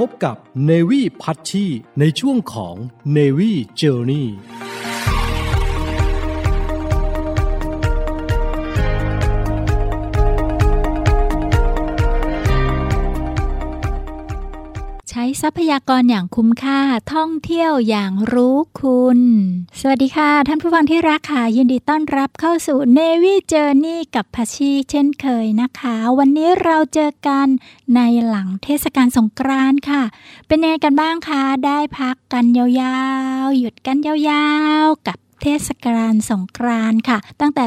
พบกับเนวี่พัชชีในช่วงของเนวี่เจอร์นี่ ทรัพยากรอย่างคุ้มค่าท่องเที่ยวอย่างรู้คุณ สวัสดีค่ะ ท่านผู้ฟังที่รักค่ะ ยินดีต้อนรับเข้าสู่ Navy Journey กับพัชชีเช่นเคยนะคะ วันนี้เราเจอกันในหลังเทศกาลสงกรานต์ค่ะ เป็นยังไงกันบ้างคะ ได้พักกันยาวๆ หยุดกันยาวๆ กับ เทศกาลสงกรานต์ค่ะ ตั้งแต่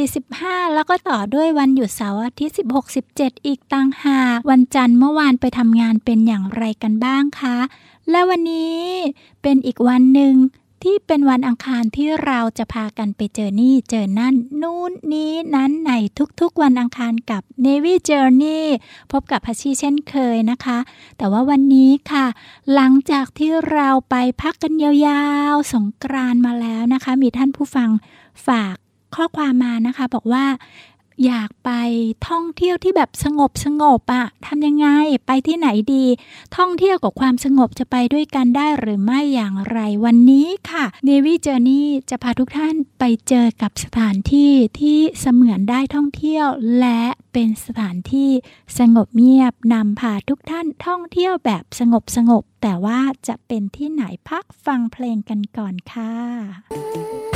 13 14 15 แล้วก็ต่อด้วยวันหยุดเสาร์อาทิตย์ 16 17 อีกต่างหากวันจันทร์เมื่อวานไปทำงานเป็นอย่างไรกันบ้างคะ และวันนี้เป็นอีกวันหนึ่ง ที่เป็นวันอังคารที่เราจะพากันไปเจอนี่เจอนั่น นู่นนี้นั้นในทุกๆวันอังคารกับ Navy Journey พบกับพัชชีเช่นเคยนะคะ แต่ว่าวันนี้ค่ะ หลังจากที่เราไปพักกันยาวๆ สงกรานมาแล้วนะคะ มีท่านผู้ฟังฝากข้อความมานะคะ บอกว่า อยากไปท่องเที่ยวที่แบบสงบสงบอะทำยังไงไปที่ไหนดี ท่องเที่ยวกับความสงบจะไปด้วยกันได้หรือไม่อย่างไรวันนี้ค่ะ Navy Journey จะพาทุกท่านไปเจอกับสถานที่ที่เสมือนได้ท่องเที่ยว และเป็นสถานที่สงบเงียบนำพาทุกท่านท่องเที่ยวแบบสงบสงบแต่ว่าจะเป็นที่ไหนพักฟังเพลงกันก่อนค่ะ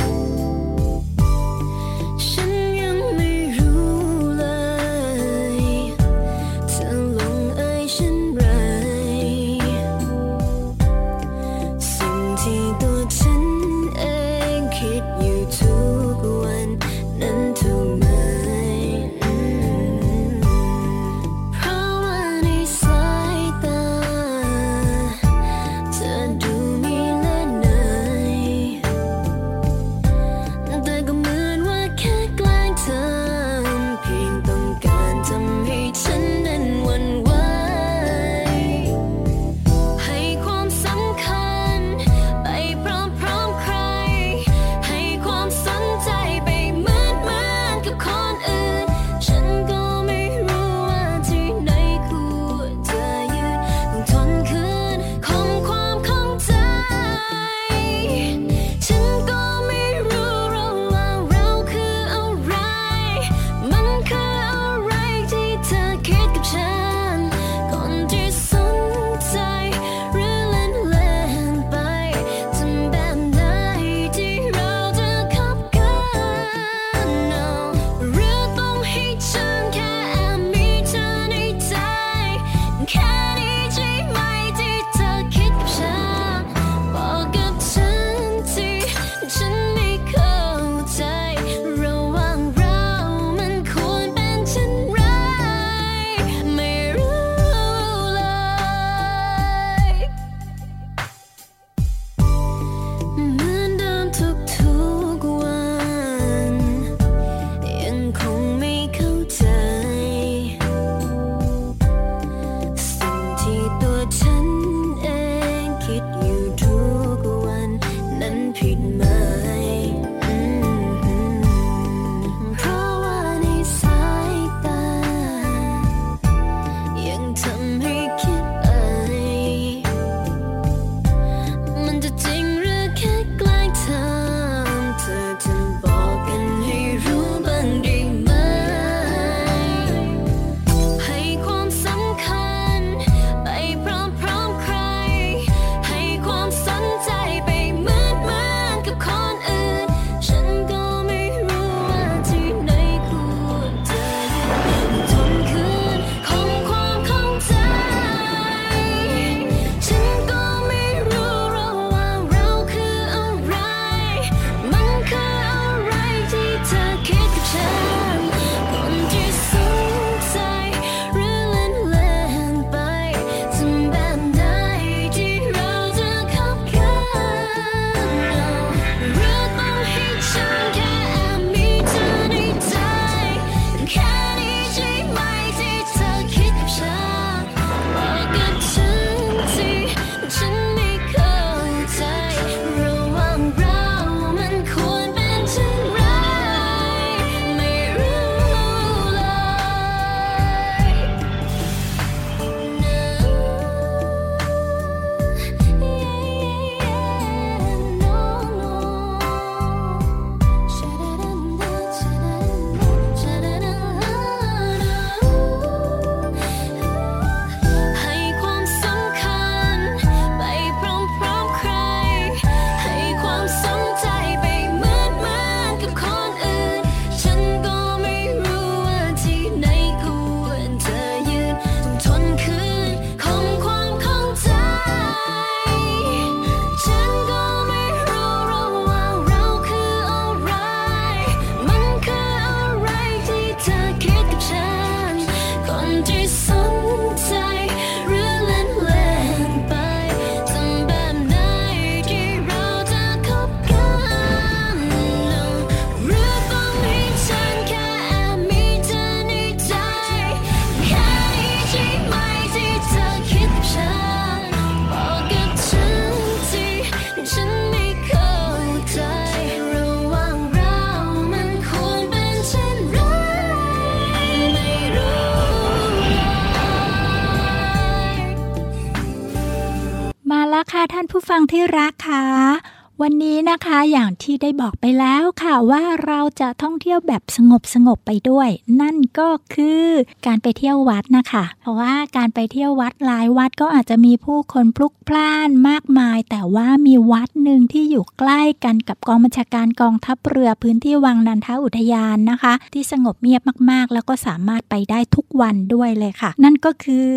นะคะ อย่างที่ได้บอกไปแล้วค่ะว่าเราจะท่องเที่ยวแบบสงบสงบไปด้วย นั่นก็คือการไปเที่ยววัดนะคะ เพราะว่าการไปเที่ยววัดหลายวัดก็อาจจะมีผู้คนพลุกพล่านมากมาย แต่ว่ามีวัดหนึ่งที่อยู่ใกล้กันกับกองบัญชาการกองทัพเรือพื้นที่วังนันทอุทยานนะคะ ที่สงบเงียบมากๆ แล้วก็สามารถไปได้ทุกวันด้วยเลยค่ะ นั่นก็คือ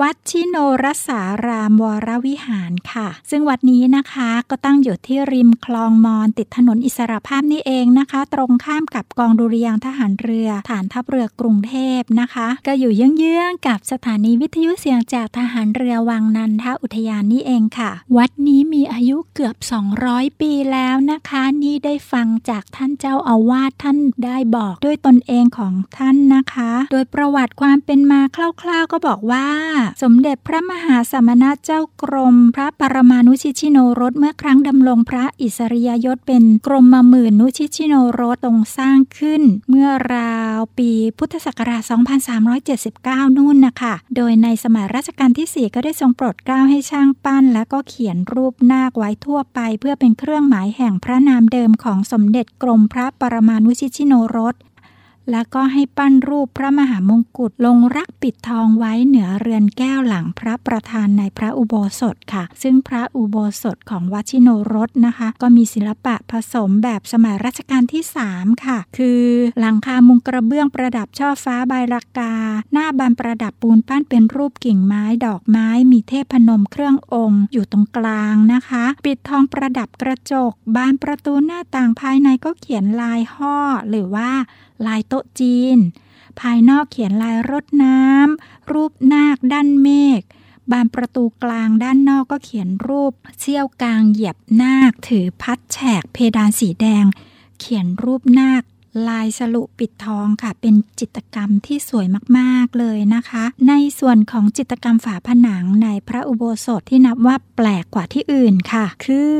วัดชิโนรสารามวรวิหารค่ะ ซึ่งวัดนี้นะคะก็ตั้งอยู่ที่ริมคลองมอนติดถนนอิสระภาพนี่เองนะคะ ตรงข้ามกับกองดุริยางทหารเรือ ฐานทัพเรือกรุงเทพนะคะ ก็อยู่เยื้องๆกับสถานีวิทยุเสียงจากทหารเรือวังนันทอุทยานนี่เองค่ะ วัดนี้มีอายุเกือบ 200 ปีแล้วนะคะ นี่ได้ฟังจากท่านเจ้าอาวาสท่านได้บอกด้วยตนเองของท่านนะคะ โดยประวัติความเป็นมาคร่าวๆ ก็บอกว่า สมเด็จพระมหาสมณเจ้ากรม พระปรมานุชิชิโนรสเมื่อครั้งดำรงพระอิสริยยศเป็นกรมมหมื่นนุชิชิโนโรตรงสร้างขึ้น เมื่อราวปีพุทธศักราช 2379 นู่นนะคะ โดยในสมัยรัชกาลที่ 4 ก็ได้ทรงโปรดเกล้าให้ช่างปั้น และก็เขียนรูปนาคไว้ทั่วไป เพื่อเป็นเครื่องหมายแห่งพระนามเดิมของสมเด็จกรมพระปรมานุชิชิโนรส แล้วก็ให้ปั้นรูปพระมหามงกุฎลงรักปิดทองไว้เหนือเรือนแก้วหลังพระประธานในพระอุโบสถค่ะ ซึ่งพระอุโบสถของวัชิโนรสนะคะ ก็มีศิลปะผสมแบบสมัยรัชกาลที่ 3 ค่ะ คือหลังคามุงกระเบื้องประดับช่อฟ้าใบลากา หน้าบานประดับปูนปั้นเป็นรูปกิ่งไม้ดอกไม้ มีเทพนมเครื่ององค์ อยู่ตรงกลางนะคะ ปิดทองประดับกระจก บานประตูหน้าต่างภายในก็เขียนลายห่อหรือว่า ลายโต๊ะจีน ภายนอกเขียนลายรถน้ำ รูปนาคด้านเมฆ บานประตูกลางด้านนอกก็เขียนรูปเชี่ยวกลางเหยียบนาค ถือพัดแฉกเพดานสีแดง เขียนรูปนาค ลายสลุปิดทองค่ะ เป็นจิตรกรรมที่สวยมากๆเลยนะคะ ในส่วนของจิตรกรรมฝาผนังในพระอุโบสถที่นับว่าแปลกกว่าที่อื่นค่ะ คือ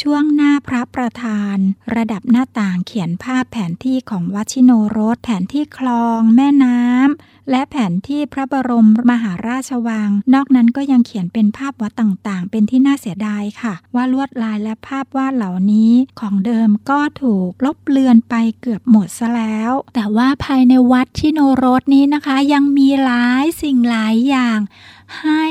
ช่วงหน้าพระประธาน ระดับหน้าต่างเขียนภาพแผนที่ของวัชิโนรสแผนที่คลอง แม่น้ำ และแผนที่พระบรมมหาราชวัง นอกนั้นก็ยังเขียนเป็นภาพวัดต่างๆ เป็นที่น่าเสียดายค่ะ ว่าลวดลายและภาพวาดเหล่านี้ของเดิมก็ถูกลบเลือนไปเกือบหมดซะแล้ว แต่ว่าภายในวัดชิโนรสนี้นะคะ ยังมีหลายสิ่งหลายอย่างให้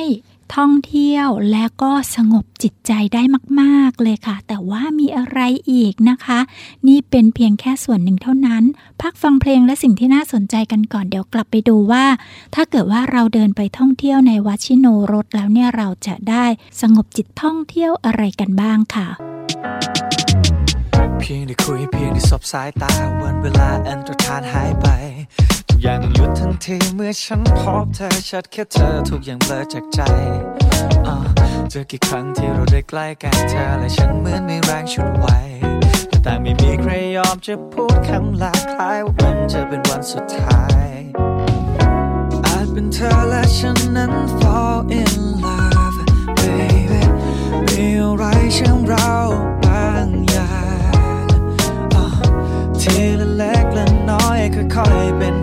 ท่องเที่ยวและก็สงบจิตใจได้มาก ๆ เลยค่ะ แต่ว่ามีอะไรอีกนะคะ นี่เป็นเพียงแค่ส่วนหนึ่งเท่านั้น พักฟังเพลงและสิ่งที่น่าสนใจกันก่อนเดี๋ยวกลับไปดูว่า ถ้าเกิดว่าเราเดินไปท่องเที่ยวในวัดชิโนรสแล้วเนี่ยเราจะได้สงบจิตท่องเที่ยวอะไรกันบ้างค่ะเพียงได้คุยเพียงได้สบสายตาวันเวลาอันตรธานหายไป อย่างหยุดทันทีเมื่อฉันพบเธอชัดแค่เธอทุกอย่างเบลอจากใจอ่าเจอกี่ครั้งที่เราได้ใกล้กันเธอและฉันเหมือนไม่แรงชุดไหวแต่ไม่มีใครยอมจะพูดคำลาคล้ายว่ามันจะเป็นวันสุดท้ายอาจเป็นเธอและฉันนั้น fall in love baby มีอะไรเชื่อมเราบางอย่างอะทีละเล็กละน้อยค่อยๆเป็น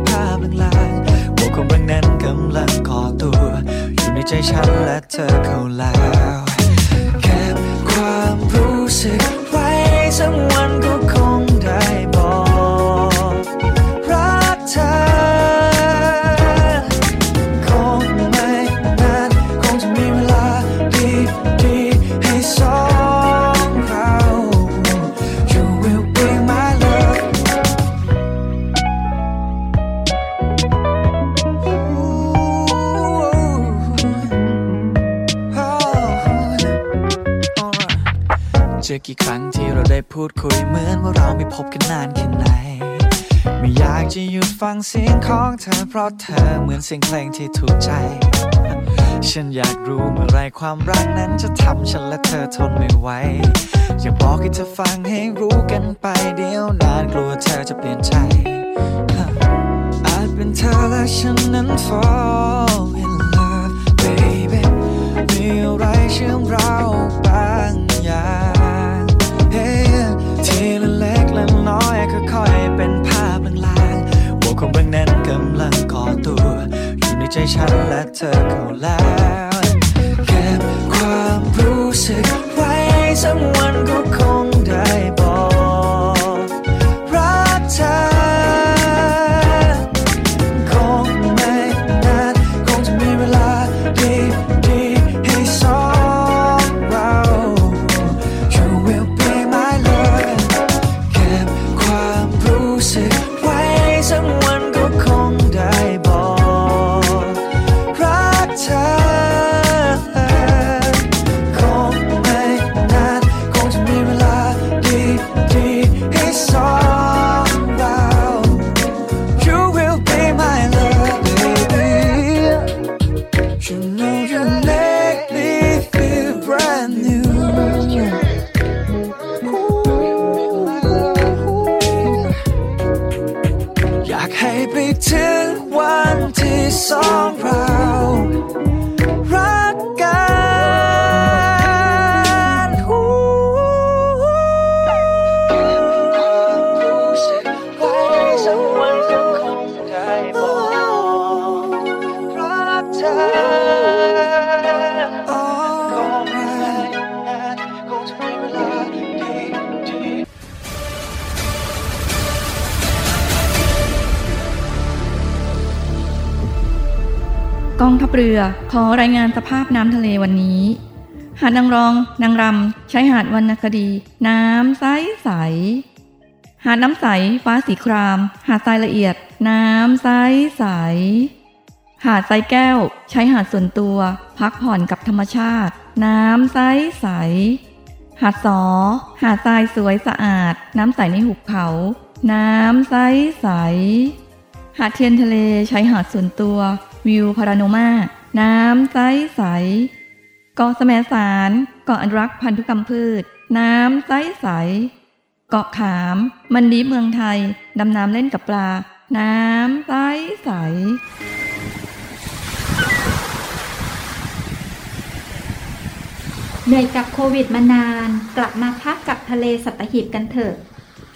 ความรักนั้นกำลังก่อตัว อยู่ในใจฉันและเธอเขาแล้วเก็บความรู้สึก กี่ครั้งที่เราได้พูดคุยเหมือนว่าเราไม่พบกันนานแค่ไหน ไม่อยากจะหยุดฟังเสียงของเธอเพราะเธอเหมือนเสียงเพลงที่ถูกใจ ฉันอยากรู้เมื่อไรความรักนั้นจะทำฉันและเธอทนไม่ไหวอยากบอกให้เธอฟังให้รู้กันไปเดี๋ยวนานกลัวเธอจะเปลี่ยนใจอาจเป็นเธอและฉันนั้น fall in love baby มีอะไรเชื่อมเราบางอย่าง ค่อยๆเป็นภาพลางๆว่าความรักนั้นกำลังก่อตัว อยู่ในใจฉันและเธอเข้าแล้วเก็บความรู้สึกไว้สักวัน ขอรายงานสภาพน้ำทะเลวันนี้ หาดนางรอง นางรำชายหาดวรรณคดี น้ำใสใส หาดน้ำใส ฟ้าสีคราม หาดทรายละเอียด น้ำใสใส หาดทรายแก้วชายหาดส่วนตัว พักผ่อนกับธรรมชาติ น้ำใสใส หาดสอ หาดทรายสวยสะอาด น้ำใสในหุบเขา น้ำใสใส หาดเทียนทะเลชายหาดส่วนตัว วิวพาราโนมา น้ำใสใสเกาะแสมสารเกาะอนุรักษ์พันธุกรรมพืช น้ำใสใสเกาะขาม มันดีเมืองไทย ดำน้ำเล่นกับปลา น้ำใสใสเหนื่อยกับโควิดมานาน กลับมาพักกับทะเลสัตหีบกันเถอะ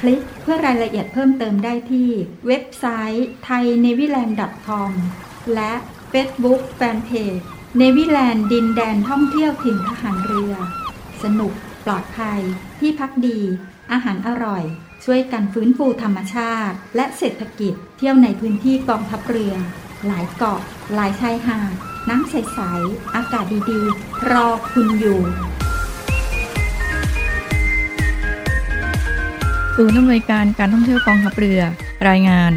คลิกเพื่อรายละเอียดเพิ่มเติมได้ที่ เว็บไซต์ thainewiland.com และ Facebook Fanpage เนวิแลนด์ดินแดนท่องเที่ยวถิ่นทหารเรือ สนุก ปลอดภัย ที่พักดี อาหารอร่อย ช่วยกันฟื้นฟูธรรมชาติ และเศรษฐกิจ เที่ยวในพื้นที่กองทัพเรือ หลายเกาะ หลายชายหาด น้ำใส ๆ อากาศดี ๆ รอคุณอยู่ ศูนย์อำนวยการการท่องเที่ยวกองทัพเรือ รายงาน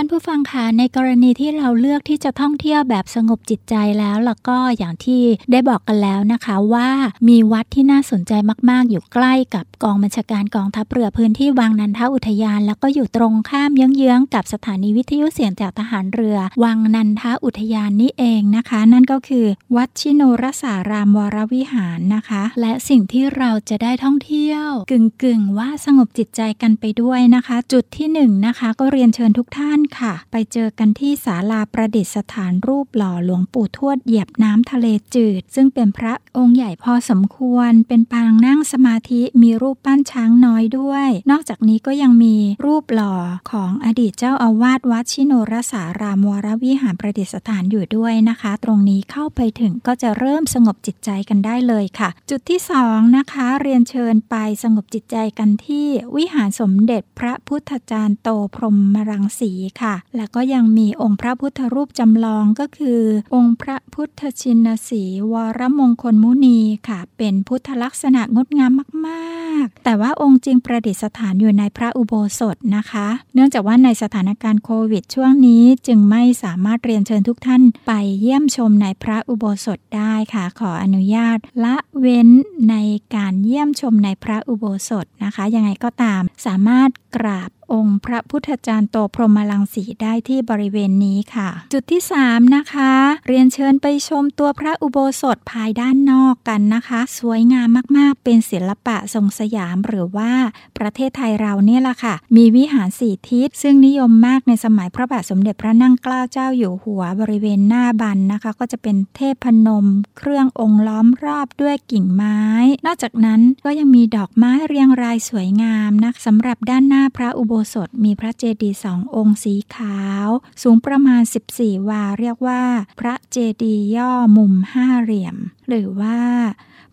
านผู้ฟังคะในกรณีที่เราเลือกที่จะท่องเที่ยวแบบสงบจิตใจแล้วแล้วก็อย่างที่ได้บอกกันแล้วนะคะว่ามีวัดที่น่าสนใจมาก ๆ อยู่ใกล้กับกองบัญชาการกองทัพเรือพื้นที่วังนันทอุทยาน แล้วก็อยู่ตรงข้ามเยื้องๆกับสถานีวิทยุเสียงจากทหารเรือ วังนันทอุทยานนี่เองนะคะ นั่นก็คือ วัดชิโนรสารามวรวิหารนะคะ และสิ่งที่เราจะได้ท่องเที่ยว กึ่งๆว่าสงบจิตใจกันไปด้วยนะคะ จุดที่หนึ่งนะคะก็เรียนเชิญทุกท่านค่ะ ไปเจอกันที่ศาลาประดิษฐานรูปหล่อหลวงปู่ทวดเหยียบน้ำทะเลจืด ซึ่งเป็นพระองค์ใหญ่พอสมควร เป็นปางนั่งสมาธิมีรูปปั้นช้างน้อยด้วย นอกจากนี้ก็ยังมีรูปหล่อของอดีตเจ้าอาวาสวัดชิโนรสารามวรวิหารประดิษฐานอยู่ด้วยนะคะ ตรงนี้เข้าไปถึงก็จะเริ่มสงบจิตใจกันได้เลยค่ะ จุดที่สองนะคะเรียนเชิญไปสงบจิตใจกันที่วิหารสมเด็จพระพุทธจารย์โตพรหมรังสีค่ะ แล้วก็ยังมีองค์พระพุทธรูปจำลองก็คือ องค์พระพุทธชินสีวรมงคลมุนีค่ะ เป็นพุทธลักษณะงดงามมากๆ แต่ว่าองค์จริงประดิษฐานอยู่ในพระอุโบสถนะคะ เนื่องจากว่าในสถานการณ์โควิดช่วงนี้จึงไม่สามารถเรียนเชิญทุกท่านไปเยี่ยมชมในพระอุโบสถได้ค่ะ ขออนุญาต ละเว้นในการเยี่ยมชมในพระอุโบสถนะคะ ยังไงก็ตามสามารถกราบองค์พระพุทธจารย์โตพรหมลังสีได้ที่บริเวณนี้ค่ะ จุดที่ 3 นะคะ เรียนเชิญไปชมตัวพระอุโบสถภายด้านนอกกันนะคะ สวยงามมากๆ เป็นศิลปะทรงสยามหรือว่าประเทศไทยเราเนี่ยแหละค่ะ มีวิหารสี่ทิศ ซึ่งนิยมมากในสมัยพระบาทสมเด็จพระนั่งเกล้าเจ้าอยู่หัวบริเวณหน้าบันนะคะ ก็จะเป็นเทพนม เครื่ององค์ล้อมรอบด้วยกิ่งไม้ นอกจากนั้นก็ยังมีดอกไม้เรียงรายสวยงามนะสำหรับด้านหน้าพระอุโบสถมีพระเจดีย์สององค์สีขาว สูงประมาณ 14 วาเรียกว่า พระเจดีย์ย่อมุมห้าเหลี่ยม หรือว่า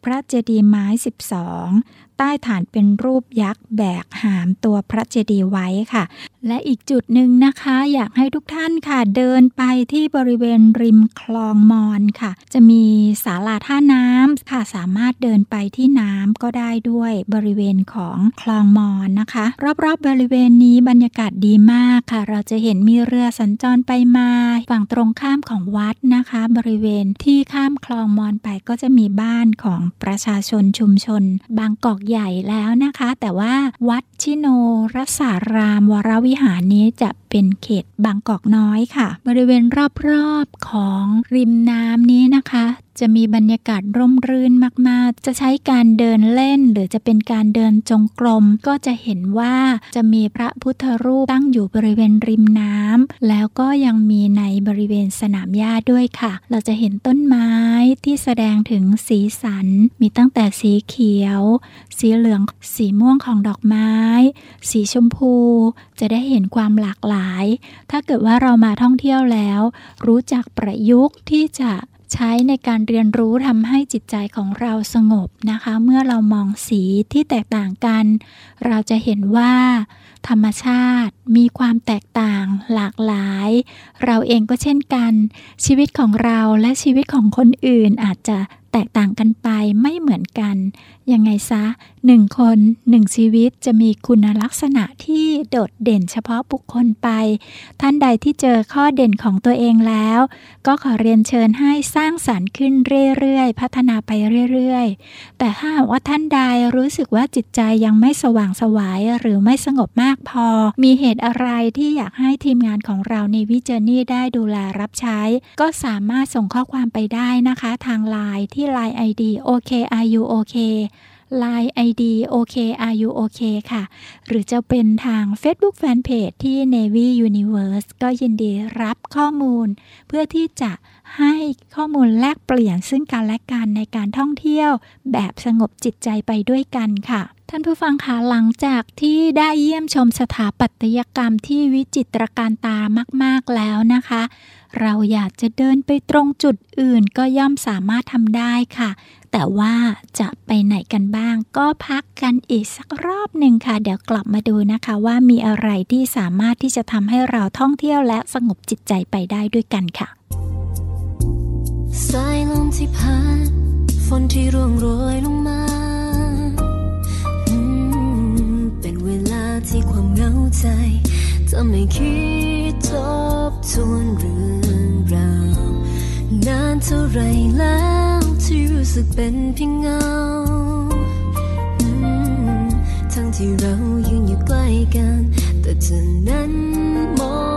พระเจดีย์ไม้ 12 ใต้ฐานเป็นรูปยักษ์แบกหามตัวพระเจดีย์ไว้ค่ะ และอีกจุดหนึ่งนะคะ อยากให้ทุกท่านค่ะเดินไปที่บริเวณริมคลองมอนค่ะ จะมีศาลาท่าน้ำค่ะสามารถเดินไปที่น้ำก็ได้ด้วยบริเวณของคลองมอนนะคะ รอบๆบบริเวณนี้บรรยากาศดีมากค่ะ เราจะเห็นมีเรือสัญจรไปมาฝั่งตรงข้ามของวัดนะคะ บริเวณที่ข้ามคลองมอนไปก็จะมีบ้านของประชาชนชุมชน บางกอกใหญ่แล้วนะคะ แต่ว่าวัดชิโนรสารามวรวิหารนี้จะเป็นเขตบางกอกน้อยค่ะ บริเวณรอบๆของริมน้ำนี้นะคะ จะมีบรรยากาศร่มรื่นมาก ๆ จะใช้การเดินเล่น หรือจะเป็นการเดินจงกรม ก็จะเห็นว่าจะมีพระพุทธรูปตั้งอยู่บริเวณริมน้ำแล้วก็ยังมีในบริเวณสนามหญ้าด้วยค่ะ เราจะเห็นต้นไม้ที่แสดงถึงสีสัน มีตั้งแต่สีเขียว สีเหลือง สีม่วงของดอกไม้ สีชมพู จะได้เห็นความหลากหลาย ถ้าเกิดว่าเรามาท่องเที่ยวแล้ว รู้จักประยุกต์ที่จะ ใช้ในการเรียนรู้ทำให้จิตใจของเราสงบนะคะ เมื่อเรามองสีที่แตกต่างกัน เราจะเห็นว่า ธรรมชาติมีความแตกต่างหลากหลาย เราเองก็เช่นกัน ชีวิตของเราและชีวิตของคนอื่นอาจจะแตกต่างกันไปไม่เหมือนกัน ยังไงซะ หนึ่งคนหนึ่งชีวิตจะมีคุณลักษณะที่โดดเด่นเฉพาะบุคคลไป ท่านใดที่เจอข้อเด่นของตัวเองแล้ว ก็ขอเรียนเชิญให้สร้างสารรค์ขึ้นเรื่อยๆ พัฒนาไปเรื่อยๆ แต่ถ้าว่าท่านใดรู้สึกว่าจิตใจยังไม่สว่างสวายหรือไม่สงบมากพอ มีเหตุอะไรที่อยากให้ทีมงานของเราในวิจเนี่ได้ดูแลรับใช้ ก็สามารถส่งข้อความไปได้นะคะ ทางไลน์ที่ Line ID OKRUOK Line ID OK Are you OK ค่ะ หรือจะเป็นทาง Facebook Fanpage ที่ Navy Universe ก็ยินดีรับข้อมูล เพื่อที่จะ ให้ข้อมูลแลกเปลี่ยนซึ่งกันและกันในการท่องเที่ยว แบบสงบจิตใจไปด้วยกันค่ะท่านผู้ฟังคะหลังจากที่ได้เยี่ยมชมสถาปัตยกรรมที่วิจิตรการตามาก ๆแล้วนะคะ เราอยากจะเดินไปตรงจุดอื่นก็ย่อมสามารถทำได้ค่ะ แต่ว่าจะไปไหนกันบ้าง ก็พักกันอีกสักรอบหนึ่งค่ะ เดี๋ยวกลับมาดูนะคะว่ามีอะไรที่สามารถที่จะทำให้เราท่องเที่ยวและสงบจิตใจไปได้ด้วยกันค่ะ ที่พัดฝนที่ร่วงโรยลงมาอืมเป็นเวลาที่ความเหงาใจจะไม่คิดทบทวนเรื่องราว นานเท่าไรแล้วที่รู้สึกเป็นเพียงเงาอืมทั้งที่เรายืนอยู่ใกล้กัน แต่เธอนั้นมอง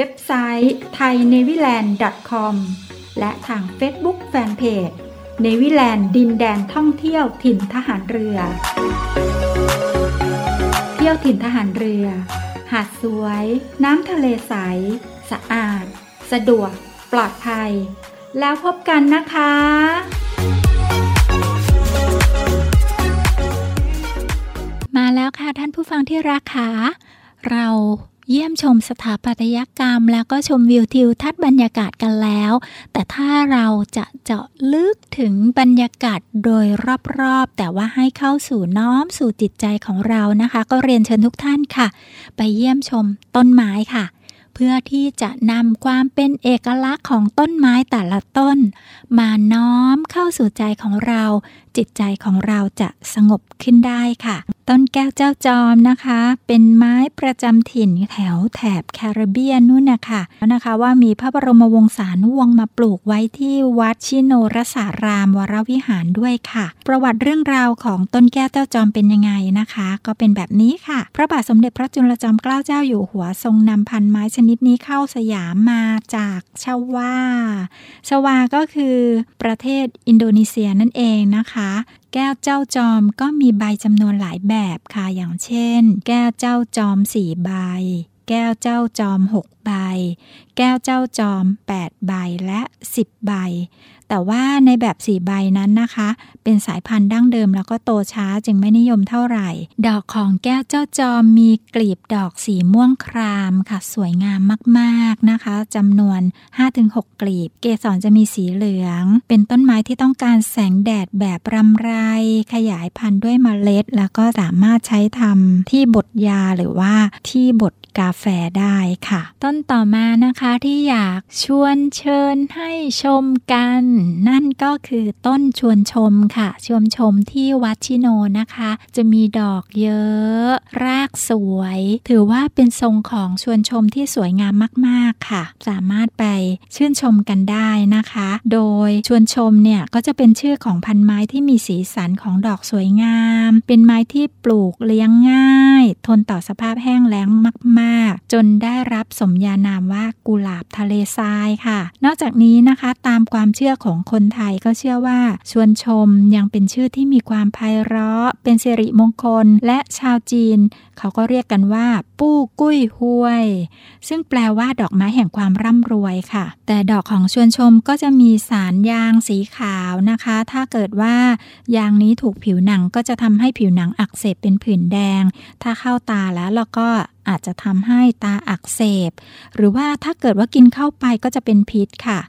เว็บไซต์ thainewiland.com และทาง Facebook Fanpage เนวิแลนด์ดินแดนท่องเที่ยวถิ่นทหารเรือ เที่ยวถิ่นทหารเรือ หาดสวย น้ำทะเลใส สะอาด สะดวก ปลอดภัย แล้วพบกันนะคะมาแล้วค่ะท่านผู้ฟังที่รักค่ะเรา เยี่ยมชมสถาปัตยกรรม แล้วก็ชมวิวทิวทัศน์บรรยากาศกันแล้ว แต่ถ้าเราจะเจาะลึกถึงบรรยากาศโดยรอบๆ แต่ว่าให้เข้าสู่น้อมสู่จิตใจของเรานะคะ ก็เรียนเชิญทุกท่านค่ะ ไปเยี่ยมชมต้นไม้ค่ะ เพื่อที่จะนำความเป็นเอกลักษณ์ของต้นไม้แต่ละต้น มาน้อมเข้าสู่ใจของเราจิตใจของเราจะสงบขึ้นได้ค่ะ ต้นแก้วเจ้าจอมนะคะ เป็นไม้ประจำถิ่นแถวแถบแคริบเบียนนู่นนะคะแล้วนะคะว่ามีพระบรมวงศานุวงศ์มาปลูกไว้ที่วัดชิโนรสารามวรวิหารด้วยค่ะ ประวัติเรื่องราวของต้นแก้วเจ้าจอมเป็นยังไงนะคะ ก็เป็นแบบนี้ค่ะ พระบาทสมเด็จพระจุลจอมเกล้าเจ้าอยู่หัวทรงนำพันไม้ชนิดนี้เข้าสยามมาจากชาวาชาวาก็คือประเทศอินโดนีเซียนั่นเองนะคะแก้วเจ้าจอมก็มีใบจำนวนหลายแบบค่ะ อย่างเช่น แก้วเจ้าจอมสี่ใบ แก้วเจ้าจอมหกใบ แก้วเจ้าจอม8ใบและ10ใบ แต่ว่าในแบบ4ใบนั้นนะคะ เป็นสายพันธุ์ดั้งเดิมแล้วก็โตช้าจึงไม่นิยมเท่าไหร่ ดอกของแก้วเจ้าจอมมีกลีบดอกสีม่วงครามค่ะ สวยงามมากๆนะคะจำนวน 5-6 กลีบ เกสรจะมีสีเหลือง เป็นต้นไม้ที่ต้องการแสงแดดแบบรำไร ขยายพันธุ์ด้วยเมล็ด แล้วก็สามารถใช้ทำที่บดยาหรือว่าที่บด กาแฟได้ค่ะ ต้นต่อมานะคะที่อยากชวนเชิญให้ชมกัน นั่นก็คือต้นชวนชมค่ะชวนชมที่วัดชิโนนะคะ จะมีดอกเยอะ รากสวย ถือว่าเป็นทรงของชวนชมที่สวยงามมาก ๆค่ะ สามารถไปชื่นชมกันได้นะคะ โดยชวนชมเนี่ยก็จะเป็นชื่อของพันไม้ที่มีสีสันของดอกสวยงาม เป็นไม้ที่ปลูกเลี้ยงง่าย ทนต่อสภาพแห้งแล้งมากๆจนได้รับสมญานามว่ากุหลาบทะเลทรายค่ะ นอกจากนี้นะคะตามความเชื่อของคนไทยก็เชื่อว่า ชวนชมยังเป็นชื่อที่มีความไพเราะ เป็นสิริมงคล และชาวจีน เขาก็เรียกกันว่า ปู้กุ้ยห้วย ซึ่งแปลว่าดอกไม้แห่งความร่ำรวยค่ะ แต่ดอกของชวนชมก็จะมีสารยางสีขาวนะคะ ถ้าเกิดว่ายางนี้ถูกผิวหนังก็จะทำให้ผิวหนังอักเสบเป็นผื่นแดง ถ้าเข้าตาแล้วเราก็ อาจจะทำให้ตาอักเสบ หรือว่าถ้าเกิดว่ากินเข้าไปก็จะเป็นพิษค่ะ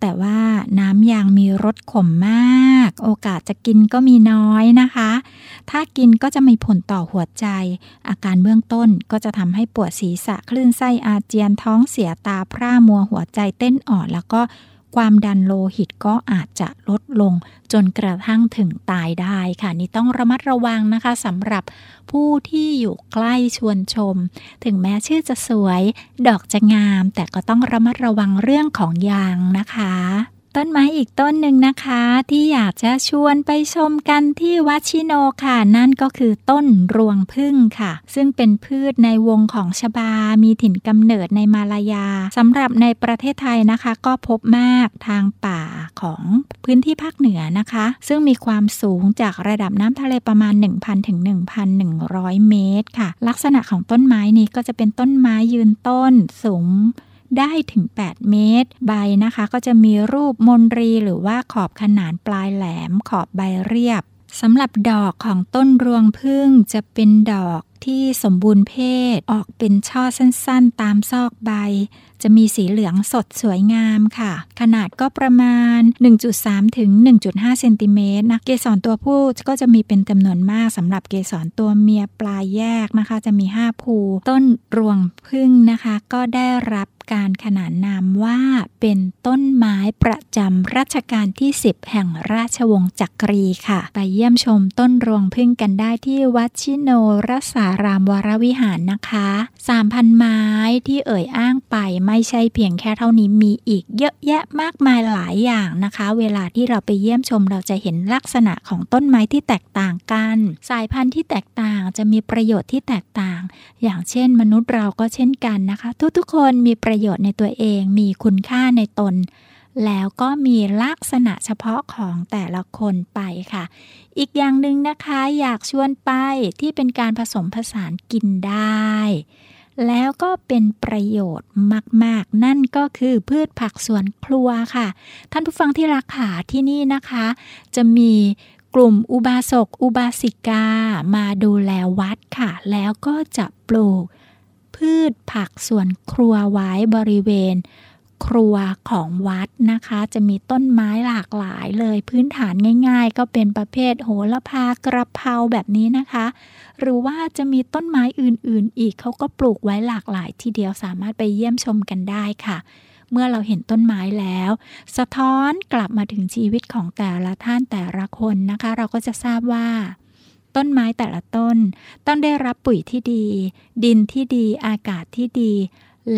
แต่ว่าน้ำยางมีรสขมมาก โอกาสจะกินก็มีน้อยนะคะ ถ้ากินก็จะมีผลต่อหัวใจ อาการเบื้องต้นก็จะทำให้ปวดศีรษะคลื่นไส้อาเจียนท้องเสียตาพร่ามัวหัวใจเต้นอ่อนแล้วก็ ความดันโลหิตก็อาจจะลดลง จนกระทั่งถึงตายได้ค่ะ นี่ต้องระมัดระวังนะคะสำหรับผู้ที่อยู่ใกล้ชวนชม ถึงแม้ชื่อจะสวย ดอกจะงาม แต่ก็ต้องระมัดระวังเรื่องของยางนะคะ ต้นไม้อีกต้นหนึ่งนะคะ ที่อยากจะชวนไปชมกันที่วัชิโนค่ะ นั่นก็คือต้นรวงพึ่งค่ะ ซึ่งเป็นพืชในวงของชบา มีถิ่นกำเนิดในมาลายาสำหรับในประเทศไทยนะคะ ก็พบมากทางป่าของพื้นที่ภาคเหนือนะคะ ซึ่งมีความสูงจากระดับน้ำทะเลประมาณ 1,000ถึง1,100 เมตรค่ะ ลักษณะของต้นไม้นี้ก็จะเป็นต้นไม้ยืนต้นสูง ได้ถึง 8 เมตร ใบนะคะก็จะมีรูปมนรีหรือว่าขอบขนานปลายแหลมขอบใบเรียบสำหรับดอกของต้นรวงพึ่งจะเป็นดอกที่สมบูรณ์เพศออกเป็นช่อสั้นๆ ตามซอกใบ จะมีสีเหลืองสดสวยงามค่ะ ขนาดก็ประมาณ 1.3 ถึง 1.5 เซนติเมตรนะ เกสรตัวผู้ก็จะมีเป็นจำนวนมากสำหรับเกสรตัวเมียปลายแยกนะคะ จะมี 5 ภู ต้นรวงพึ่งนะคะ ก็ได้รับ การขนานนามว่าเป็นต้นไม้ประจำรัชกาลที่ 10 แห่งราชวงศ์จักรีค่ะ ไปเยี่ยมชมต้นรวงพึ่งกันได้ที่วัดชิโนรสารามวรวิหารนะคะ 3,000 ไม้ที่เอ่ยอ้างไปไม่ใช่เพียงแค่เท่านี้มีอีกเยอะแยะมากมายหลายอย่างนะคะ เวลาที่เราไปเยี่ยมชมเราจะเห็นลักษณะของต้นไม้ที่แตกต่างกัน สายพันธุ์ที่แตกต่างจะมีประโยชน์ที่แตกต่าง อย่างเช่น มนุษย์เราก็เช่นกันนะคะ ทุกๆคนมีประโยยชน์ในตัวเองมีคุณค่าในตน แล้วก็มีลักษณะเฉพาะของแต่ละคนไปค่ะ อีกอย่างหนึ่งนะคะอยากชวนไปที่เป็นการผสมผสานกินได้ แล้วก็เป็นประโยชน์มาก ๆ นั่นก็คือพืชผักสวนครัวค่ะ ท่านผู้ฟังที่รักขาที่นี่นะคะ จะมีกลุ่มอุบาสกอุบาสิกามาดูแลวัดค่ะ แล้วก็จะปลูก พืชผักสวนครัวไว้บริเวณ ครัวของวัดนะคะ จะมีต้นไม้หลากหลายเลยพื้นฐานง่าย ๆ ก็เป็นประเภทโหระพากระเพราแบบนี้นะคะ หรือว่าจะมีต้นไม้อื่นๆ อีกเขาก็ปลูกไว้หลากหลาย ทีเดียวสามารถไปเยี่ยมชมกันได้ค่ะเมื่อเราเห็นต้นไม้แล้ว สะท้อนกลับมาถึงชีวิตของแต่ละท่านแต่ละคนนะคะ เราก็จะทราบว่า ต้นไม้แต่ละต้น ต้องได้รับปุ๋ยที่ดี ดินที่ดีอากาศที่ดี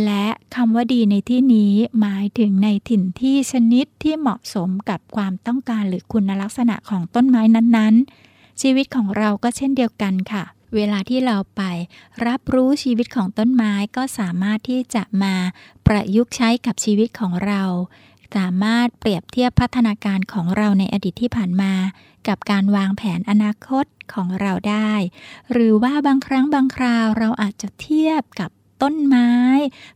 และคำว่าดีในที่นี้หมายถึงในถิ่นที่ชนิดที่เหมาะสมกับความต้องการหรือคุณลักษณะของต้นไม้นั้นๆ ชีวิตของเราก็เช่นเดียวกันค่ะ เวลาที่เราไป รับรู้ชีวิตของต้นไม้ก็สามารถที่จะมาประยุกต์ใช้กับชีวิตของเราสามารถเปรียบเทียบพัฒนาการของเราในอดีตที่ผ่านมา กับการวางแผนอนาคต ของเราได้ หรือว่าบางครั้งบางคราวเราอาจจะเทียบกับต้นไม้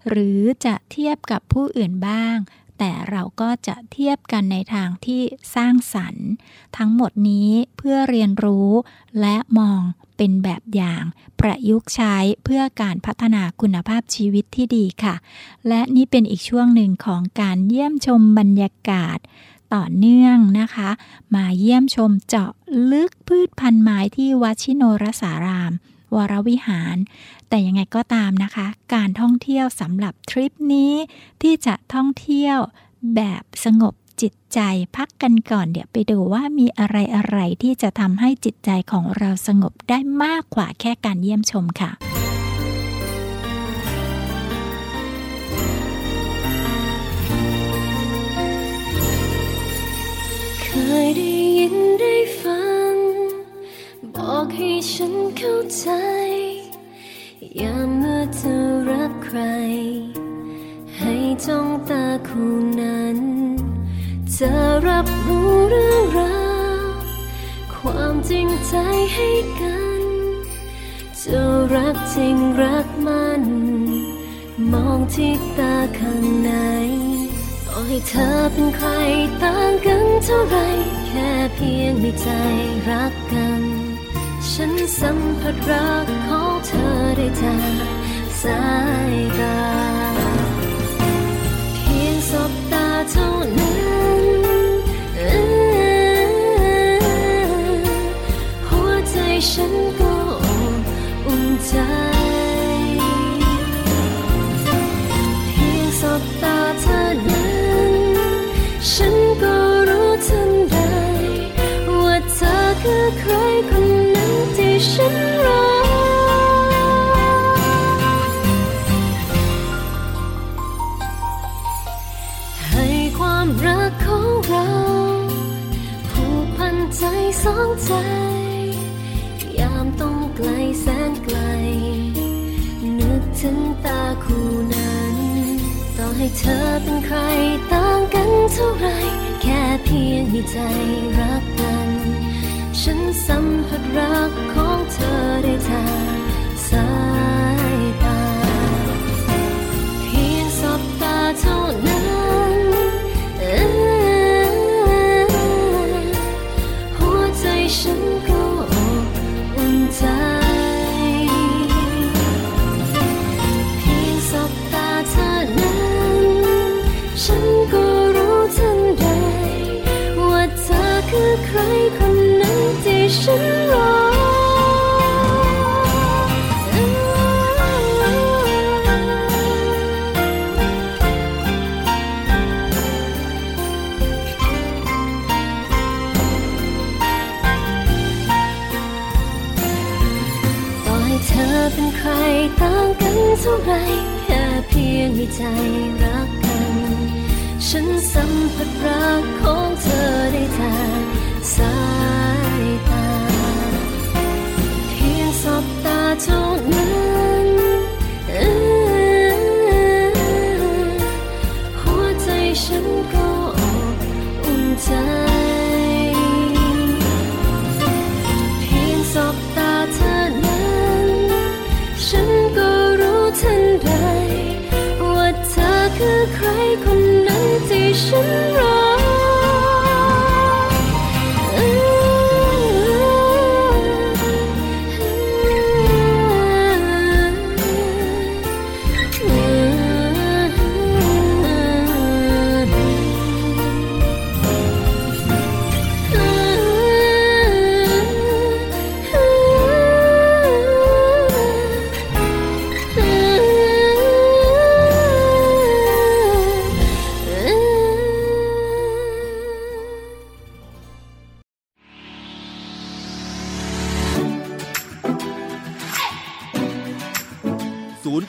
หรือจะเทียบกับผู้อื่นบ้าง แต่เราก็จะเทียบกันในทางที่สร้างสรรค์ ทั้งหมดนี้เพื่อเรียนรู้และมองเป็นแบบอย่าง ประยุกต์ใช้เพื่อการพัฒนาคุณภาพชีวิตที่ดีค่ะ และนี่เป็นอีกช่วงหนึ่งของการเยี่ยมชมบรรยากาศ ต่อเนื่องนะคะ มาเยี่ยมชมเจาะลึกพืชพันธุ์ไม้ที่วัชิโนรสาราม วรวิหาร แต่ยังไงก็ตามนะคะ การท่องเที่ยวสำหรับทริปนี้ ที่จะท่องเที่ยวแบบสงบจิตใจพักกันก่อนเดี๋ยวไปดูว่ามีอะไรอะไรที่จะทำให้จิตใจของเราสงบได้มากกว่าแค่การเยี่ยมชมค่ะ เคยได้ยินได้ฟัง บอกให้ฉันเข้าใจอย่าเมื่อเธอรักใคร ให้จ้องตาคู่นั้นจะรับรู้เรื่องราวความจริงใจให้กัน จะรักจริงรักมัน มองที่ตาข้างใน ให้เธอเป็นใครต่างกันเท่าไร แค่เพียงในใจรักกัน ฉันสัมผัสรักของเธอได้จากสายตาเพียงสบตาเท่านั้นหัวใจฉันก็ อเธอเป็นใครต่างกันเท่าไร แค่เพียงมีใจรักกัน ฉันสัมผัสรักของเธอได้ทางสายตา เพียงสบตาเท่านั้น ใคร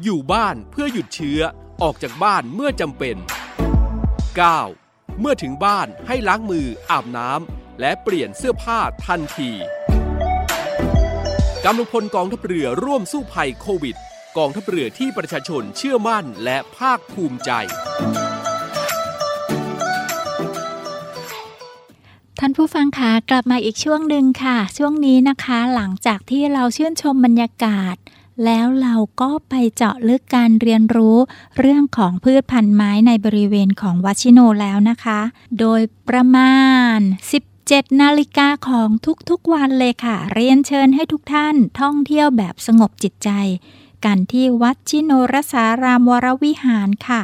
อยู่บ้านเพื่อหยุดเชื้อออกจากบ้านเมื่อจำเป็น 9. เมื่อถึงบ้านให้ล้างมืออาบน้ำและเปลี่ยนเสื้อผ้าทันทีกำลังพลกองทัพเรือร่วมสู้ภัยโควิด กองทัพเรือที่ประชาชนเชื่อมั่นและภาคภูมิใจท่านผู้ฟังคะกลับมาอีกช่วงหนึ่งค่ะ ช่วงนี้นะคะ หลังจากที่เราชื่นชมบรรยากาศ แล้วเราก็ไปเจาะลึกการเรียนรู้เรื่องของพืชพันธุ์ไม้ในบริเวณของวัชิโนแล้วนะคะ โดยประมาณ17นาฬิกาของทุกๆวันเลยค่ะ เรียนเชิญให้ทุกท่านท่องเที่ยวแบบสงบจิตใจ กันที่วัดชิโนรสารามวรวิหารค่ะ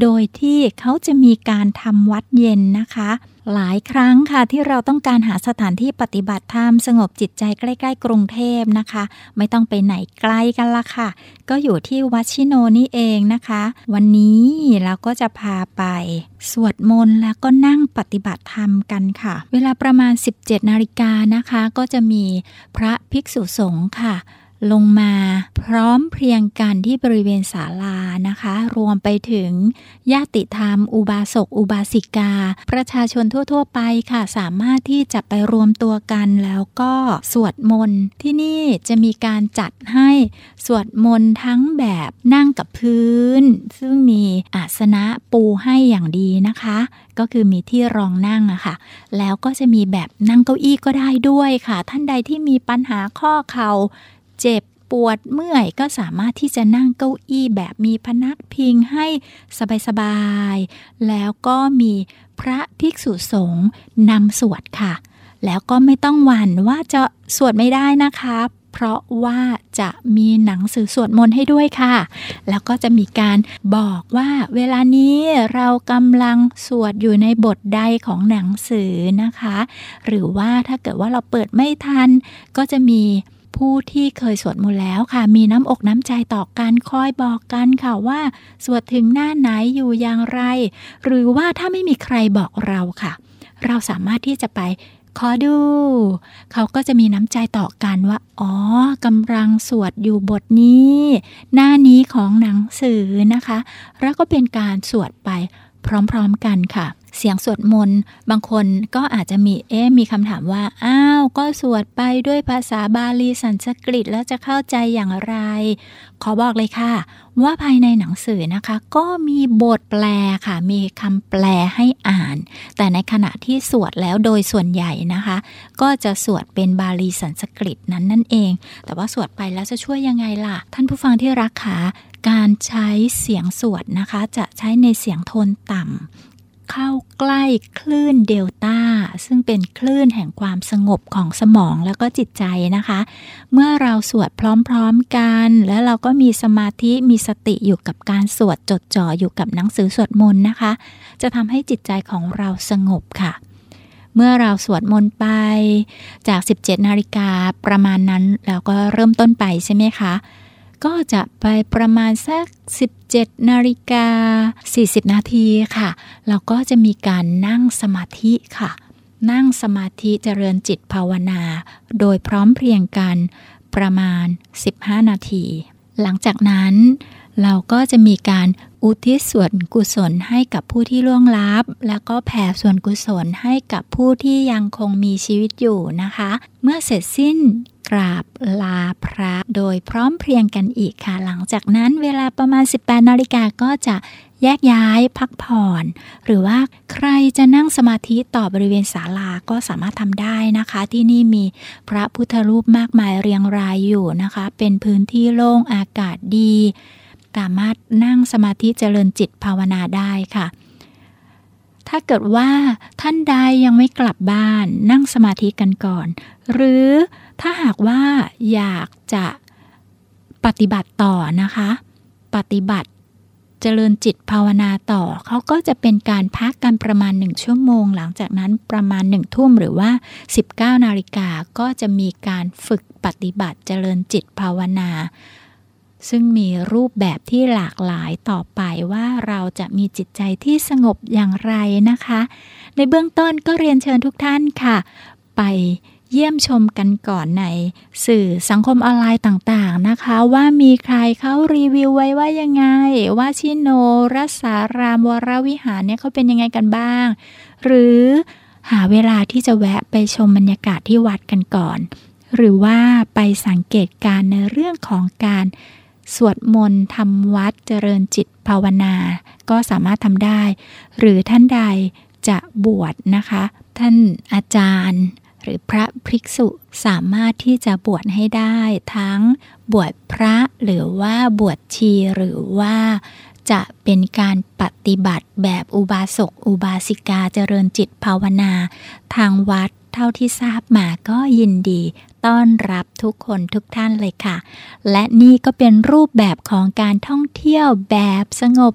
โดยที่เขาจะมีการทำวัดเย็นนะคะ หลายครั้งค่ะที่เราต้องการหาสถานที่ปฏิบัติธรรมสงบจิตใจใกล้ ๆ กรุงเทพนะคะ ไม่ต้องไปไหนไกลกันละค่ะ ก็อยู่ที่วัดชิโนนี่เองนะคะ วันนี้เราก็จะพาไป สวดมนต์แล้วก็นั่งปฏิบัติธรรมกันค่ะ เวลาประมาณ 17 นาฬิกานะคะ ก็จะมีพระภิกษุสงฆ์ค่ะ ลงมาพร้อมเพรียงกันที่บริเวณศาลานะคะ รวมไปถึงญาติธรรม อุบาสกอุบาสิกา ประชาชนทั่ว ๆ ไปค่ะ สามารถที่จะไปรวมตัวกันแล้วก็สวดมนต์ที่นี่จะมีการจัดให้สวดมนต์ทั้งแบบนั่งกับพื้น ซึ่งมีอาสนะปูให้อย่างดีนะคะ ก็คือมีที่รองนั่งอะค่ะ แล้วก็จะมีแบบนั่งเก้าอี้ก็ได้ด้วยค่ะ ท่านใดที่มีปัญหาข้อเขา่า เจ็บปวดเมื่อยก็สามารถที่จะนั่งเก้าอี้แบบมีพนักพิงให้สบายๆ แล้วก็มีพระภิกษุสงฆ์นำสวดค่ะ แล้วก็ไม่ต้องหวั่นว่าจะสวดไม่ได้นะคะ เพราะว่าจะมีหนังสือสวดมนต์ให้ด้วยค่ะ แล้วก็จะมีการบอกว่าเวลานี้เรากำลังสวดอยู่ในบทใดของหนังสือนะคะ หรือว่าถ้าเกิดว่าเราเปิดไม่ทันก็จะมี ผู้ที่เคยสวดมนต์แล้วค่ะ มีน้ำอกน้ำใจต่อกันคอยบอกกันค่ะว่าสวดถึงหน้าไหนอยู่อย่างไร หรือว่าถ้าไม่มีใครบอกเราค่ะ เราสามารถที่จะไปขอดู เขาก็จะมีน้ำใจต่อกันว่า อ๋อกำลังสวดอยู่บทนี้ หน้านี้ของหนังสือนะคะ แล้วก็เป็นการสวดไปพร้อมๆกันค่ะ เสียงสวดมนต์บางคนก็อาจจะมีเอ๊มีคำถามว่า อ้าว ก็สวดไปด้วยภาษาบาลีสันสกฤตแล้วจะเข้าใจอย่างไร ขอบอกเลยค่ะ ว่าภายในหนังสือนะคะ ก็มีบทแปลค่ะ มีคำแปลให้อ่าน แต่ในขณะที่สวดแล้วโดยส่วนใหญ่นะคะ ก็จะสวดเป็นบาลีสันสกฤตนั้นนั่นเอง แต่ว่าสวดไปแล้วจะช่วยยังไงล่ะ ท่านผู้ฟังที่รักค่ะการใช้เสียงสวดนะคะ จะใช้ในเสียงโทนต่ำ เข้าใกล้คลื่นเดลต้า ซึ่งเป็นคลื่นแห่งความสงบของสมองแล้วก็จิตใจนะคะ เมื่อเราสวดพร้อมๆกัน แล้วเราก็มีสมาธิมีสติอยู่กับการสวดจดจ่ออยู่กับหนังสือสวดมนต์นะคะ จะทำให้จิตใจของเราสงบค่ะเมื่อเราสวดมนต์ไปจาก 17 นาฬิกาประมาณนั้นแล้วก็เริ่มต้นไปใช่ไหมคะ ก็จะไปประมาณสัก 17 นาฬิกา 40 นาทีค่ะเราก็จะมีการนั่งสมาธิค่ะ นั่งสมาธิเจริญจิตภาวนา โดยพร้อมเพรียงกันประมาณ 15 นาที หลังจากนั้น เราก็จะมีการอุทิศส่วนกุศลให้กับผู้ที่ล่วงลับ แล้วก็แผ่ส่วนกุศลให้กับผู้ที่ยังคงมีชีวิตอยู่นะคะ เมื่อเสร็จสิ้น กราบลาพระโดยพร้อมเพรียงกันอีกค่ะ หลังจากนั้นเวลาประมาณ 18นาฬิกาก็จะแยกย้ายพักผ่อน หรือว่าใครจะนั่งสมาธิต่อบริเวณศาลาก็สามารถทำได้นะคะ ที่นี่มีพระพุทธรูปมากมายเรียงรายอยู่นะคะ เป็นพื้นที่โล่งอากาศดี สามารถนั่งสมาธิเจริญจิตภาวนาได้ค่ะ ถ้าเกิดว่าท่านใดยังไม่กลับบ้านนั่งสมาธิกันก่อน หรือ ถ้าหากว่าอยากจะปฏิบัติต่อนะคะ ปฏิบัติเจริญจิตภาวนาต่อ เขาก็จะเป็นการพักกันประมาณหนึ่งชั่วโมง หลังจากนั้นประมาณหนึ่งทุ่มหรือว่า 19 นาฬิกาก็จะมีการฝึกปฏิบัติเจริญจิตภาวนา ซึ่งมีรูปแบบที่หลากหลายต่อไปว่าเราจะมีจิตใจที่สงบอย่างไรนะคะ ในเบื้องต้นก็เรียนเชิญทุกท่านค่ะ ไป เยี่ยมชมกันก่อนในสื่อสังคมออนไลน์ต่างๆนะคะ ว่ามีใครเขารีวิวไว้ว่ายังไง ว่าชิโนรัสารามวรวิหารเนี่ยเขาเป็นยังไงกันบ้าง หรือหาเวลาที่จะแวะไปชมบรรยากาศที่วัดกันก่อน หรือว่าไปสังเกตการในเรื่องของการสวดมนต์ทำวัดเจริญจิตภาวนา ก็สามารถทำได้ หรือท่านใดจะบวชนะคะ ท่านอาจารย์ หรือพระภิกษุสามารถที่จะบวชให้ได้ ทั้งบวชพระหรือว่าบวชชีหรือว่าจะเป็นการปฏิบัติแบบอุบาสกอุบาสิกาเจริญจิตภาวนา ทางวัดเท่าที่ทราบมาก็ยินดี ต้อนรับทุกคนทุกท่านเลยค่ะ และนี่ก็เป็นรูปแบบของการท่องเที่ยวแบบสงบ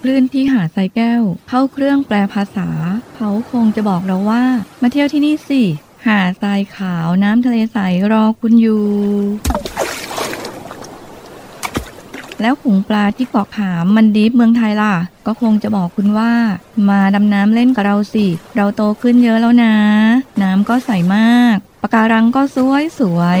คลื่นที่หาดทรายแก้ว เข้าเครื่องแปลภาษา เขาคงจะบอกเราว่า มาเที่ยวที่นี่สิ หาดทรายขาวน้ำทะเลใสรอคุณอยู่ แล้วขุงปลาที่เกาะขามมันดีฟเมืองไทยล่ะ ก็คงจะบอกคุณว่า มาดำน้ำเล่นกับเราสิ เราโตขึ้นเยอะแล้วนะ น้ำก็ใสมากปะการังก็สวยสวย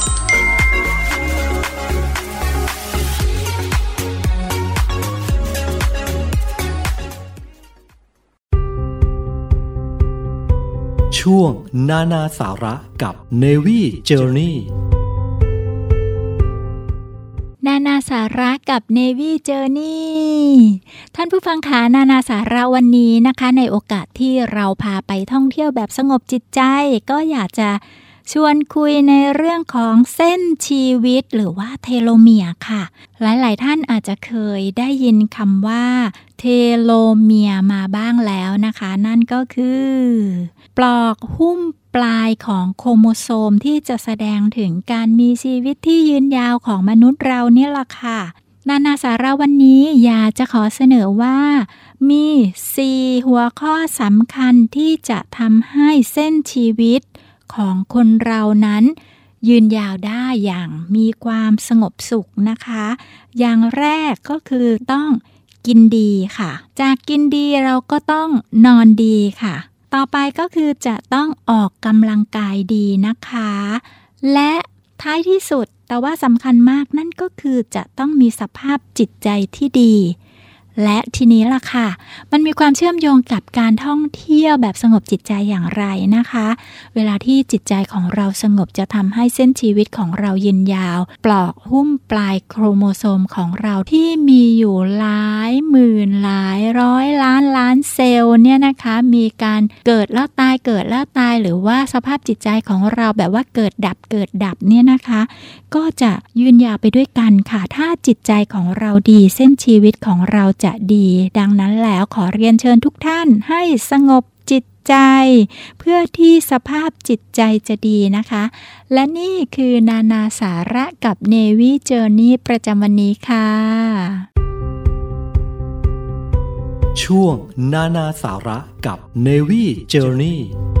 ช่วงนานาสาระกับ Navy Journey นานาสาระกับเนวี่เจอร์นี่ท่านผู้ฟังคะนานาสาระวันนี้นะคะ ในโอกาสที่เราพาไปท่องเที่ยวแบบสงบจิตใจ ก็อยากจะ ชวนคุยในเรื่องของเส้นชีวิตหรือว่าเทโลเมียค่ะ หลาย ๆ ท่านอาจจะเคยได้ยินคำว่าเทโลเมียมาบ้างแล้วนะคะ นั่นก็คือ ปลอกหุ้มปลายของโครโมโซมที่จะแสดงถึงการมีชีวิตที่ยืนยาวของมนุษย์เราเนี่ยล่ะค่ะนานาสาระวันนี้อยากจะขอเสนอว่า มี 4 หัวข้อสำคัญที่จะทำให้เส้นชีวิต ของคนเรานั้น ยืนยาวได้อย่างมีความสงบสุขนะคะ อย่างแรกก็คือต้องกินดีค่ะ จากกินดีเราก็ต้องนอนดีค่ะ ต่อไปก็คือจะต้องออกกำลังกายดีนะคะ และท้ายที่สุดแต่ว่าสำคัญมากนั่นก็คือจะต้องมีสภาพจิตใจที่ดี และทีนี้ล่ะค่ะ มันมีความเชื่อมโยงกับการท่องเที่ยวแบบสงบจิตใจอย่างไรนะคะ เวลาที่จิตใจของเราสงบจะทำให้เส้นชีวิตของเรายืนยาว ปลอกหุ้มปลายโครโมโซมของเราที่มีอยู่หลายหมื่นหลายร้อยล้านล้านเซลล์เนี่ยนะคะ มีการเกิดแล้วตายเกิดแล้วตายหรือว่าสภาพจิตใจของเราแบบว่าเกิดดับเกิดดับเนี่ยนะคะ ก็จะยืนยาวไปด้วยกันค่ะ ถ้าจิตใจของเราดีเส้นชีวิตของเราจะดี ดังนั้นแล้วขอเรียนเชิญทุกท่านให้สงบจิตใจ เพื่อที่สภาพจิตใจจะดีนะคะ และนี่คือนานาสาระกับ Navy Journey ประจำวันนี้ค่ะ ช่วงนานาสาระกับ Navy Journey อา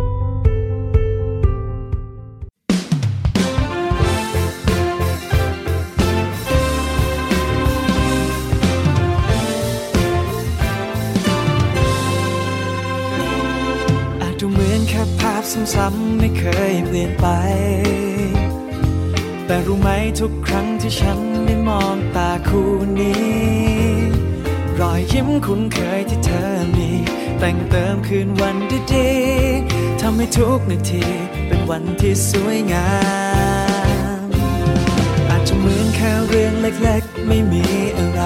ำไม่เคยเปลี่ยนไป แต่รู้ไหมทุกครั้งที่ฉันได้มองตาคู่นี้ รอยยิ้มคุ้นเคยที่เธอมี แต่งเติมคืนวันดีๆทำให้ทุกนาทีเป็นวันที่สวยงาม อาจจะเหมือนแค่เรื่องเล็กๆ ไม่มีอะไร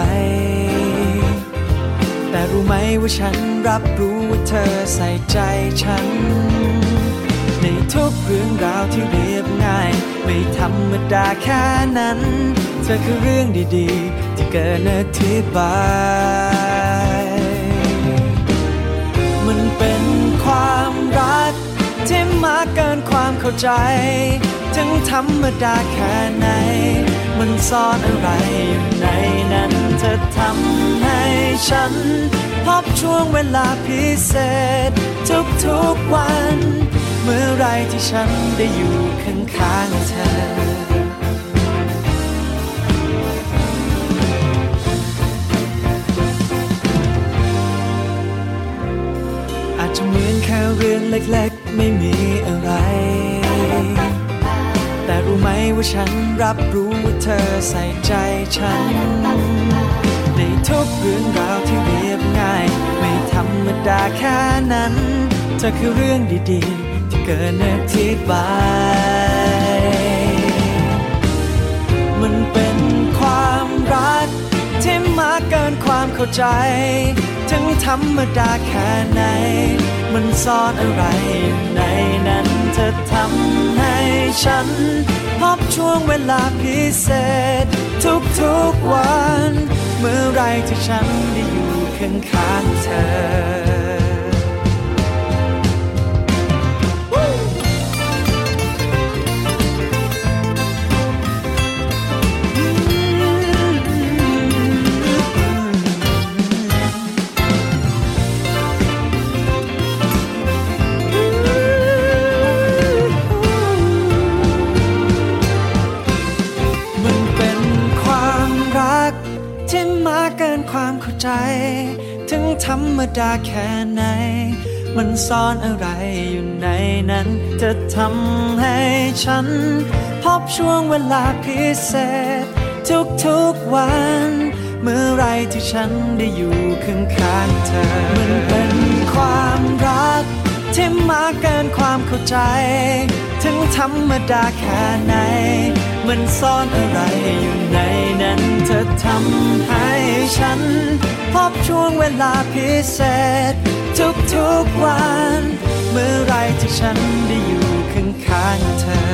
แต่รู้ไหมว่าฉันรับรู้ว่าเธอใส่ใจฉัน ในทุกเรื่องราวที่เรียบง่าย ไม่ธรรมดาแค่นั้น เธอคือเรื่องดีๆ ที่เกินอธิบาย มันเป็นความรักที่มากเกินความเข้าใจ ถึงธรรมดาแค่ไหน มันซ่อนอะไรอยู่ในนั้น เธอทำให้ฉันพบช่วงเวลาพิเศษ ทุกๆวัน เมื่อไรที่ฉันได้อยู่ข้างๆเธอ อาจจะเหมือนแค่เรื่องเล็กๆ ไม่มีอะไร แต่รู้ไหมว่าฉันรับรู้ว่าเธอใส่ใจฉัน ในทุกเรื่องราวที่เรียบง่าย ไม่ธรรมดาแค่นั้น เธอคือเรื่องดีๆ เกินอธิบาย มันเป็นความรักที่มากเกินความเข้าใจ ถึงธรรมดาแค่ไหน มันซ่อนอะไรอยู่ในนั้นเธอทำให้ฉัน พบช่วงเวลาพิเศษ ทุกๆวัน เมื่อไรที่ฉันได้อยู่ข้างๆเธอ ใจ ถึงธรรมดาแค่ไหน มันซ่อนอะไรอยู่ในนั้น จะทำให้ฉัน พบช่วงเวลาพิเศษ ทุกๆวัน เมื่อไรที่ฉันได้อยู่ข้างๆเธอ มันเป็นความรัก ที่มาเกินความเข้าใจ ถึงธรรมดาแค่ไหน มันซ่อนอะไรอยู่ใน เธอทำให้ฉัน พบช่วงเวลาพิเศษ ทุกๆวัน เมื่อไรที่ฉันได้อยู่ข้างๆเธอ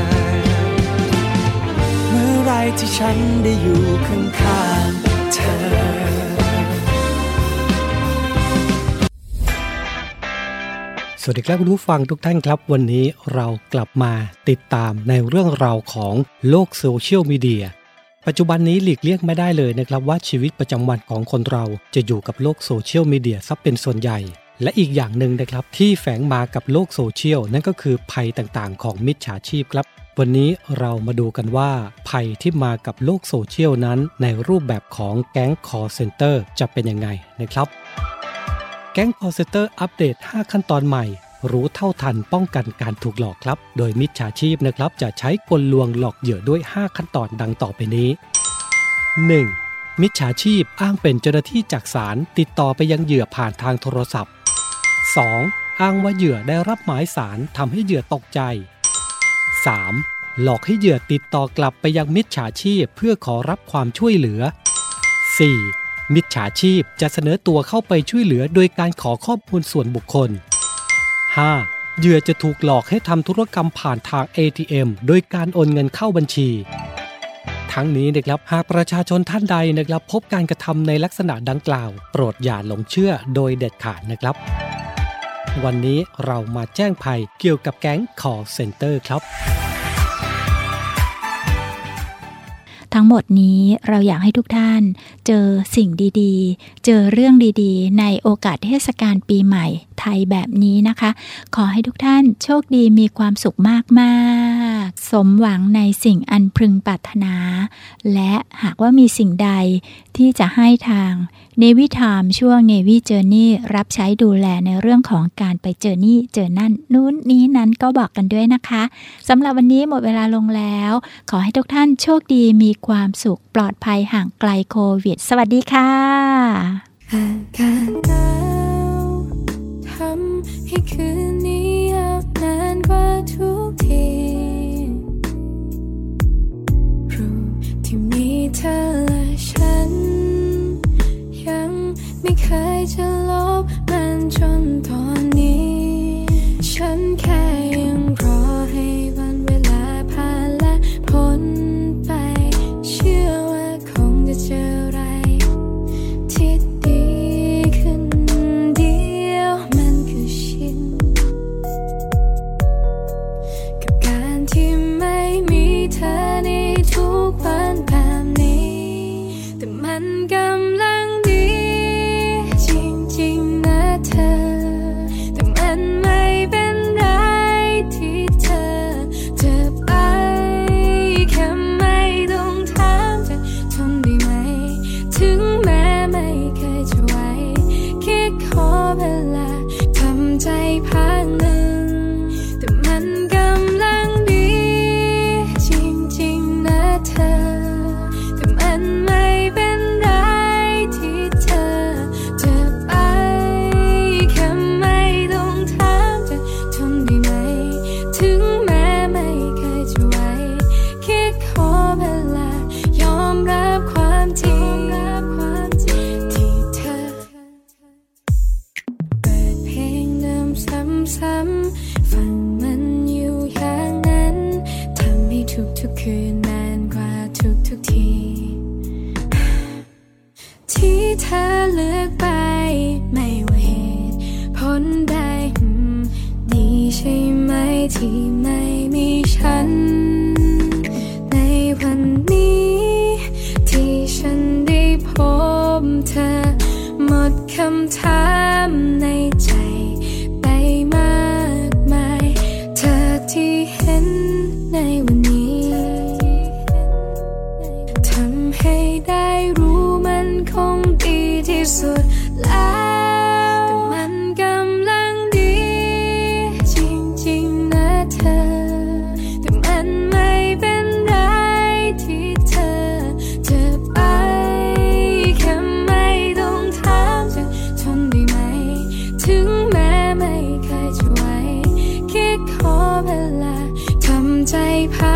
เมื่อไรที่ฉันได้อยู่ข้างๆเธอสวัสดีครับคุณผู้ฟังทุกท่านครับ วันนี้เรากลับมาติดตามในเรื่องราวของโลกโซเชียลมีเดีย ปัจจุบันนี้หลีกเลี่ยงไม่ได้เลยนะครับว่าชีวิตประจำวันของคนเราจะอยู่กับโลกโซเชียลมีเดียซะเป็นส่วนใหญ่ และอีกอย่างหนึ่งนะครับที่แฝงมากับโลกโซเชียลนั่นก็คือภัยต่างๆ ของมิจฉาชีพครับ วันนี้เรามาดูกันว่า ภัยที่มากับโลกโซเชียลนั้น ในรูปแบบของแก๊งคอลเซ็นเตอร์จะเป็นยังไงนะครับแก๊งคอลเซ็นเตอร์อัปเดต 5 ขั้นตอนใหม่ รู้เท่าทันป้องกันการถูกหลอกครับ โดยมิจฉาชีพนะครับ จะใช้กลลวงหลอกเหยื่อด้วย 5 ขั้นตอนดังต่อไปนี้ 1. มิจฉาชีพอ้างเป็นเจ้าหน้าที่จากศาลติดต่อไปยังเหยื่อผ่านทางโทรศัพท์ 2. อ้างว่าเหยื่อได้รับหมายศาลทำให้เหยื่อตกใจ 3. หลอกให้เหยื่อติดต่อกลับไปยังมิจฉาชีพเพื่อขอรับความช่วยเหลือ 4. มิจฉาชีพจะเสนอตัวเข้าไปช่วยเหลือโดยการขอข้อมูลส่วนบุคคล 5. เหยื่อจะถูกหลอกให้ทำธุรกรรมผ่านทาง ATM โดยการโอนเงินเข้าบัญชี ทั้งนี้นะครับหากประชาชนท่านใดนะครับพบการกระทำในลักษณะดังกล่าว โปรดอย่าหลงเชื่อโดยเด็ดขาดนะครับ วันนี้เรามาแจ้งภัยเกี่ยวกับแก๊งขอเซ็นเตอร์ครับ ทั้งหมดนี้เราอยากให้ทุกท่าน เจอสิ่งดีๆ เจอเรื่องดีๆ ในโอกาสเทศกาลปีใหม่ไทยแบบนี้นะคะ ขอให้ทุกท่านโชคดีมีความสุขมากๆ สมหวังในสิ่งอันพึงปรารถนา และหากว่ามีสิ่งใดที่จะให้ทาง n นวิทามช่วง n นวิเจอร์นี่รับใช้ดูแลในเรื่องของการไปเจอนี่เจอนั่นนู้นนี้นั้นก็บอกกันด้วยนะคะสำหรับวันนี้หมดเวลาลงแล้ว ขอให้ทุกท่านโชคดีมีความสุขปลอดภัยห่างไกลโควิด สวัสดีค่ะอากาศหนาวทำให้คืนนี้ยาวนานกว่าทุกทีรูปที่มีเธอ ยจะลบมันจนตอนนี้ ฉันแค่ยังรอให้วันเวลาผ่านและพ้นไป เชื่อว่าคงจะเจอ ทำ